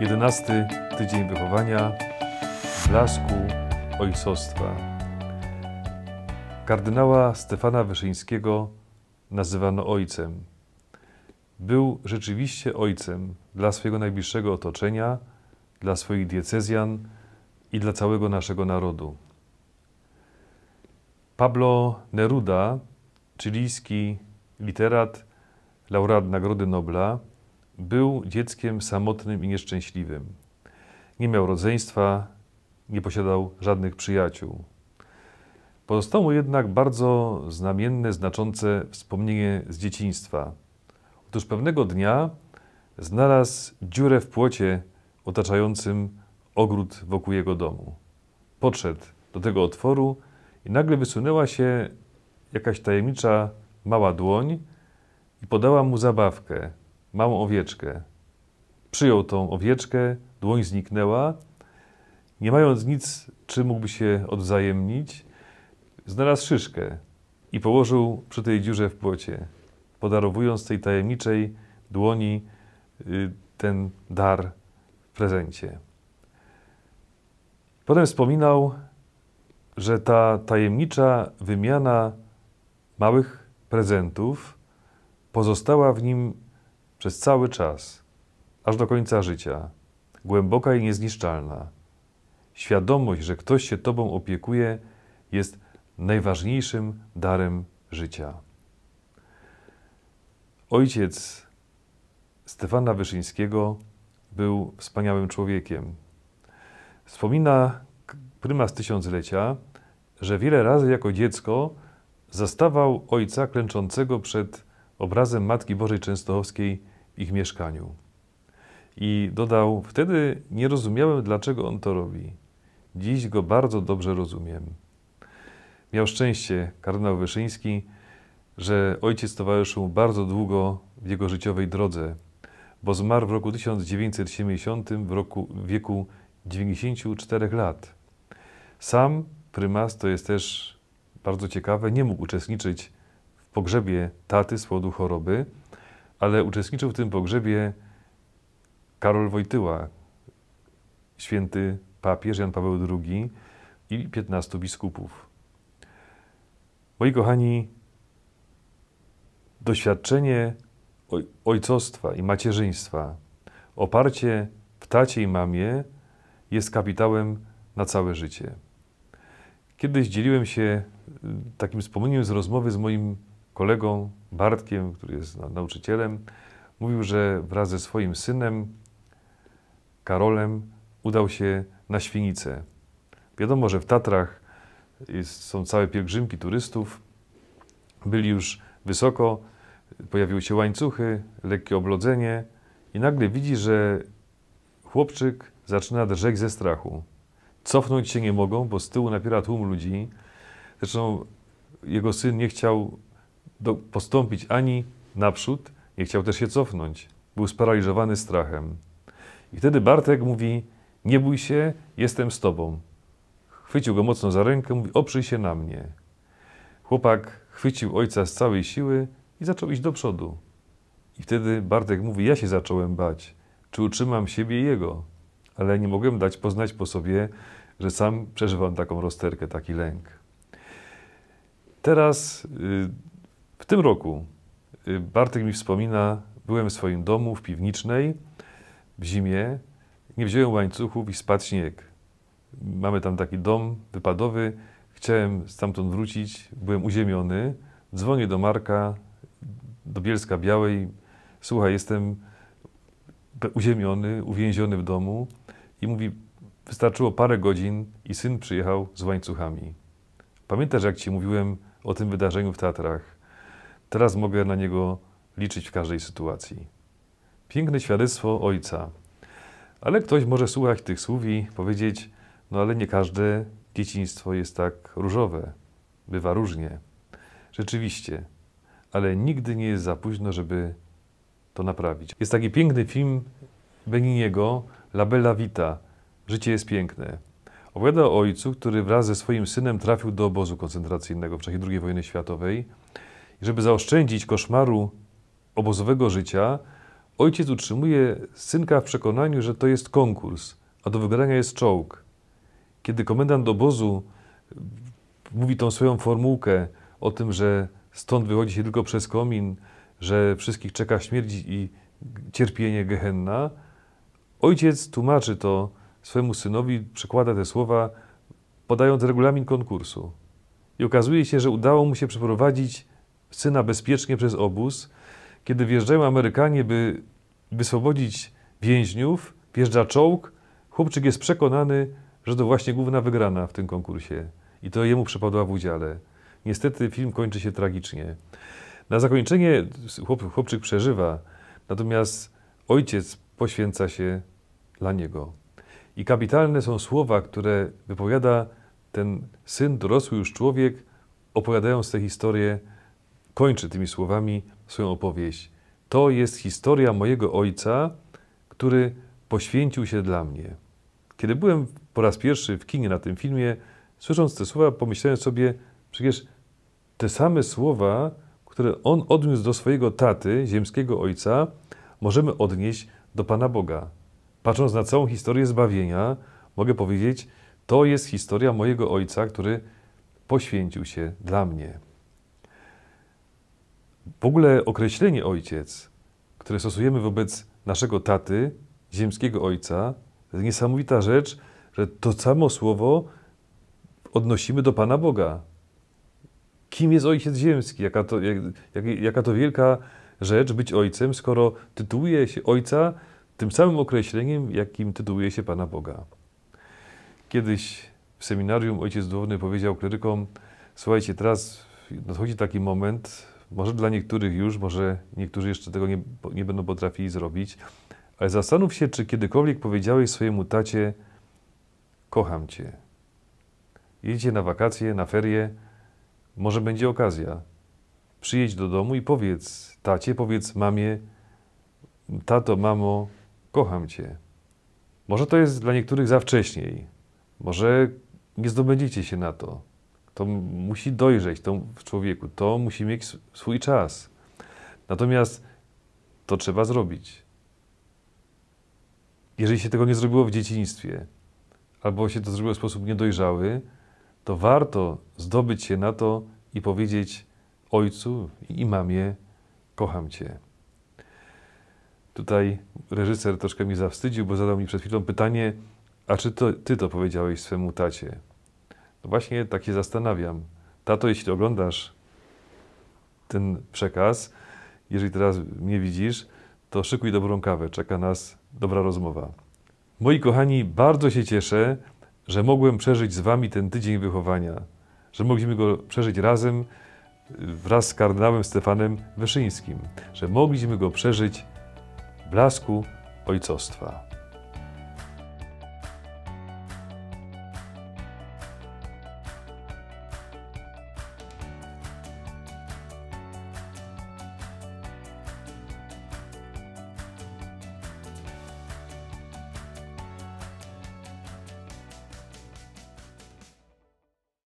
Jedenasty tydzień wychowania blasku ojcostwa. Kardynała Stefana Wyszyńskiego nazywano ojcem. Był rzeczywiście ojcem dla swojego najbliższego otoczenia, dla swoich diecezjan i dla całego naszego narodu. Pablo Neruda, chilijski literat, laureat Nagrody Nobla, był dzieckiem samotnym i nieszczęśliwym. Nie miał rodzeństwa, nie posiadał żadnych przyjaciół. Pozostało mu jednak bardzo znamienne, znaczące wspomnienie z dzieciństwa. Otóż pewnego dnia znalazł dziurę w płocie otaczającym ogród wokół jego domu. Podszedł do tego otworu i nagle wysunęła się jakaś tajemnicza mała dłoń i podała mu zabawkę, małą owieczkę. Przyjął tą owieczkę, dłoń zniknęła. Nie mając nic, czym mógłby się odwzajemnić, znalazł szyszkę i położył przy tej dziurze w płocie, podarowując tej tajemniczej dłoni y, ten dar w prezencie. Potem wspominał, że ta tajemnicza wymiana małych prezentów pozostała w nim przez cały czas, aż do końca życia, głęboka i niezniszczalna. Świadomość, że ktoś się Tobą opiekuje, jest najważniejszym darem życia. Ojciec Stefana Wyszyńskiego był wspaniałym człowiekiem. Wspomina prymas tysiąclecia, że wiele razy jako dziecko zastawał ojca klęczącego przed obrazem Matki Bożej Częstochowskiej ich mieszkaniu. I dodał, wtedy nie rozumiałem, dlaczego on to robi. Dziś go bardzo dobrze rozumiem. Miał szczęście kardynał Wyszyński, że ojciec towarzyszył bardzo długo w jego życiowej drodze, bo zmarł w roku 1970 w, roku, w wieku 94 lat. Sam prymas, to jest też bardzo ciekawe, nie mógł uczestniczyć w pogrzebie taty z powodu choroby, ale uczestniczył w tym pogrzebie Karol Wojtyła, święty papież Jan Paweł II i 15 biskupów. Moi kochani, doświadczenie ojcostwa i macierzyństwa, oparcie w tacie i mamie jest kapitałem na całe życie. Kiedyś dzieliłem się y, takim wspomnieniem z rozmowy z moim kolegą Bartkiem, który jest nauczycielem. Mówił, że wraz ze swoim synem Karolem udał się na Świnicę. Wiadomo, że w Tatrach są całe pielgrzymki turystów. Byli już wysoko, pojawiły się łańcuchy, lekkie oblodzenie i nagle widzi, że chłopczyk zaczyna drżeć ze strachu. Cofnąć się nie mogą, bo z tyłu napiera tłum ludzi. Zresztą jego syn nie chciał do, postąpić ani naprzód, nie chciał też się cofnąć. Był sparaliżowany strachem. I wtedy Bartek mówi: Nie bój się, jestem z tobą. Chwycił go mocno za rękę, mówi: Oprzyj się na mnie. Chłopak chwycił ojca z całej siły i zaczął iść do przodu. I wtedy Bartek mówi: Ja się zacząłem bać, czy utrzymam siebie i jego ale nie mogłem dać poznać po sobie, że sam przeżywam taką rozterkę, taki lęk. Teraz, y, w tym roku, y, Bartek mi wspomina, byłem w swoim domu w piwnicznej w zimie, nie wziąłem łańcuchów i spadł śnieg. Mamy tam taki dom wypadowy, chciałem stamtąd wrócić, byłem uziemiony, dzwonię do Marka, do Bielska Białej, słuchaj, jestem uziemiony, uwięziony w domu i mówi, wystarczyło parę godzin i syn przyjechał z łańcuchami. Pamiętasz, jak ci mówiłem o tym wydarzeniu w Tatrach? Teraz mogę na niego liczyć w każdej sytuacji. Piękne świadectwo ojca. Ale ktoś może słuchać tych słów i powiedzieć, no ale nie każde dzieciństwo jest tak różowe. Bywa różnie. Rzeczywiście. Ale nigdy nie jest za późno, żeby to naprawić. Jest taki piękny film Beniniego, La Bella Vita, Życie jest piękne. Opowiada o ojcu, który wraz ze swoim synem trafił do obozu koncentracyjnego w czasie II wojny światowej żeby zaoszczędzić koszmaru obozowego życia, ojciec utrzymuje synka w przekonaniu, że to jest konkurs, a do wygrania jest czołg. Kiedy komendant obozu mówi tą swoją formułkę o tym, że stąd wychodzi się tylko przez komin, że wszystkich czeka śmierć i cierpienie Gehenna, ojciec tłumaczy to swemu synowi, przekłada te słowa, podając regulamin konkursu. I okazuje się, że udało mu się przeprowadzić syna bezpiecznie przez obóz. Kiedy wjeżdżają Amerykanie, by wyswobodzić więźniów, wjeżdża czołg, chłopczyk jest przekonany, że to właśnie główna wygrana w tym konkursie. I to jemu przypadła w udziale. Niestety film kończy się tragicznie. Na zakończenie chłop, chłopczyk przeżywa, natomiast ojciec poświęca się dla niego. I kapitalne są słowa, które wypowiada ten syn, dorosły już człowiek, opowiadając tę historię, kończy tymi słowami swoją opowieść. To jest historia mojego ojca, który poświęcił się dla mnie. Kiedy byłem po raz pierwszy w kinie na tym filmie, słysząc te słowa, pomyślałem sobie, przecież te same słowa, które on odniósł do swojego taty, ziemskiego ojca, możemy odnieść do Pana Boga. Patrząc na całą historię zbawienia, mogę powiedzieć, to jest historia mojego ojca, który poświęcił się dla mnie. W ogóle określenie ojciec, które stosujemy wobec naszego taty, ziemskiego ojca, to jest niesamowita rzecz, że to samo słowo odnosimy do Pana Boga. Kim jest ojciec ziemski? Jaka to, jak, jak, jaka to wielka rzecz być ojcem, skoro tytułuje się ojca tym samym określeniem, jakim tytułuje się Pana Boga. Kiedyś w seminarium ojciec duchowny powiedział klerykom, słuchajcie, teraz nadchodzi taki moment, może dla niektórych już, może niektórzy jeszcze tego nie, nie będą potrafili zrobić, ale zastanów się, czy kiedykolwiek powiedziałeś swojemu tacie, kocham cię. Jedziecie na wakacje, na ferie, może będzie okazja. Przyjedź do domu i powiedz tacie, powiedz mamie, tato, mamo, kocham cię. Może to jest dla niektórych za wcześniej. Może nie zdobędziecie się na to. To musi dojrzeć to w człowieku. To musi mieć swój czas. Natomiast to trzeba zrobić. Jeżeli się tego nie zrobiło w dzieciństwie, albo się to zrobiło w sposób niedojrzały, to warto zdobyć się na to i powiedzieć ojcu i mamie: Kocham cię. Tutaj reżyser troszkę mi zawstydził, bo zadał mi przed chwilą pytanie: A czy to ty to powiedziałeś swemu tacie? No właśnie tak się zastanawiam. Tato, jeśli oglądasz ten przekaz, jeżeli teraz mnie widzisz, to szykuj dobrą kawę, czeka nas dobra rozmowa. Moi kochani, bardzo się cieszę, że mogłem przeżyć z Wami ten tydzień wychowania, że mogliśmy go przeżyć razem wraz z kardynałem Stefanem Wyszyńskim, że mogliśmy go przeżyć w blasku ojcostwa.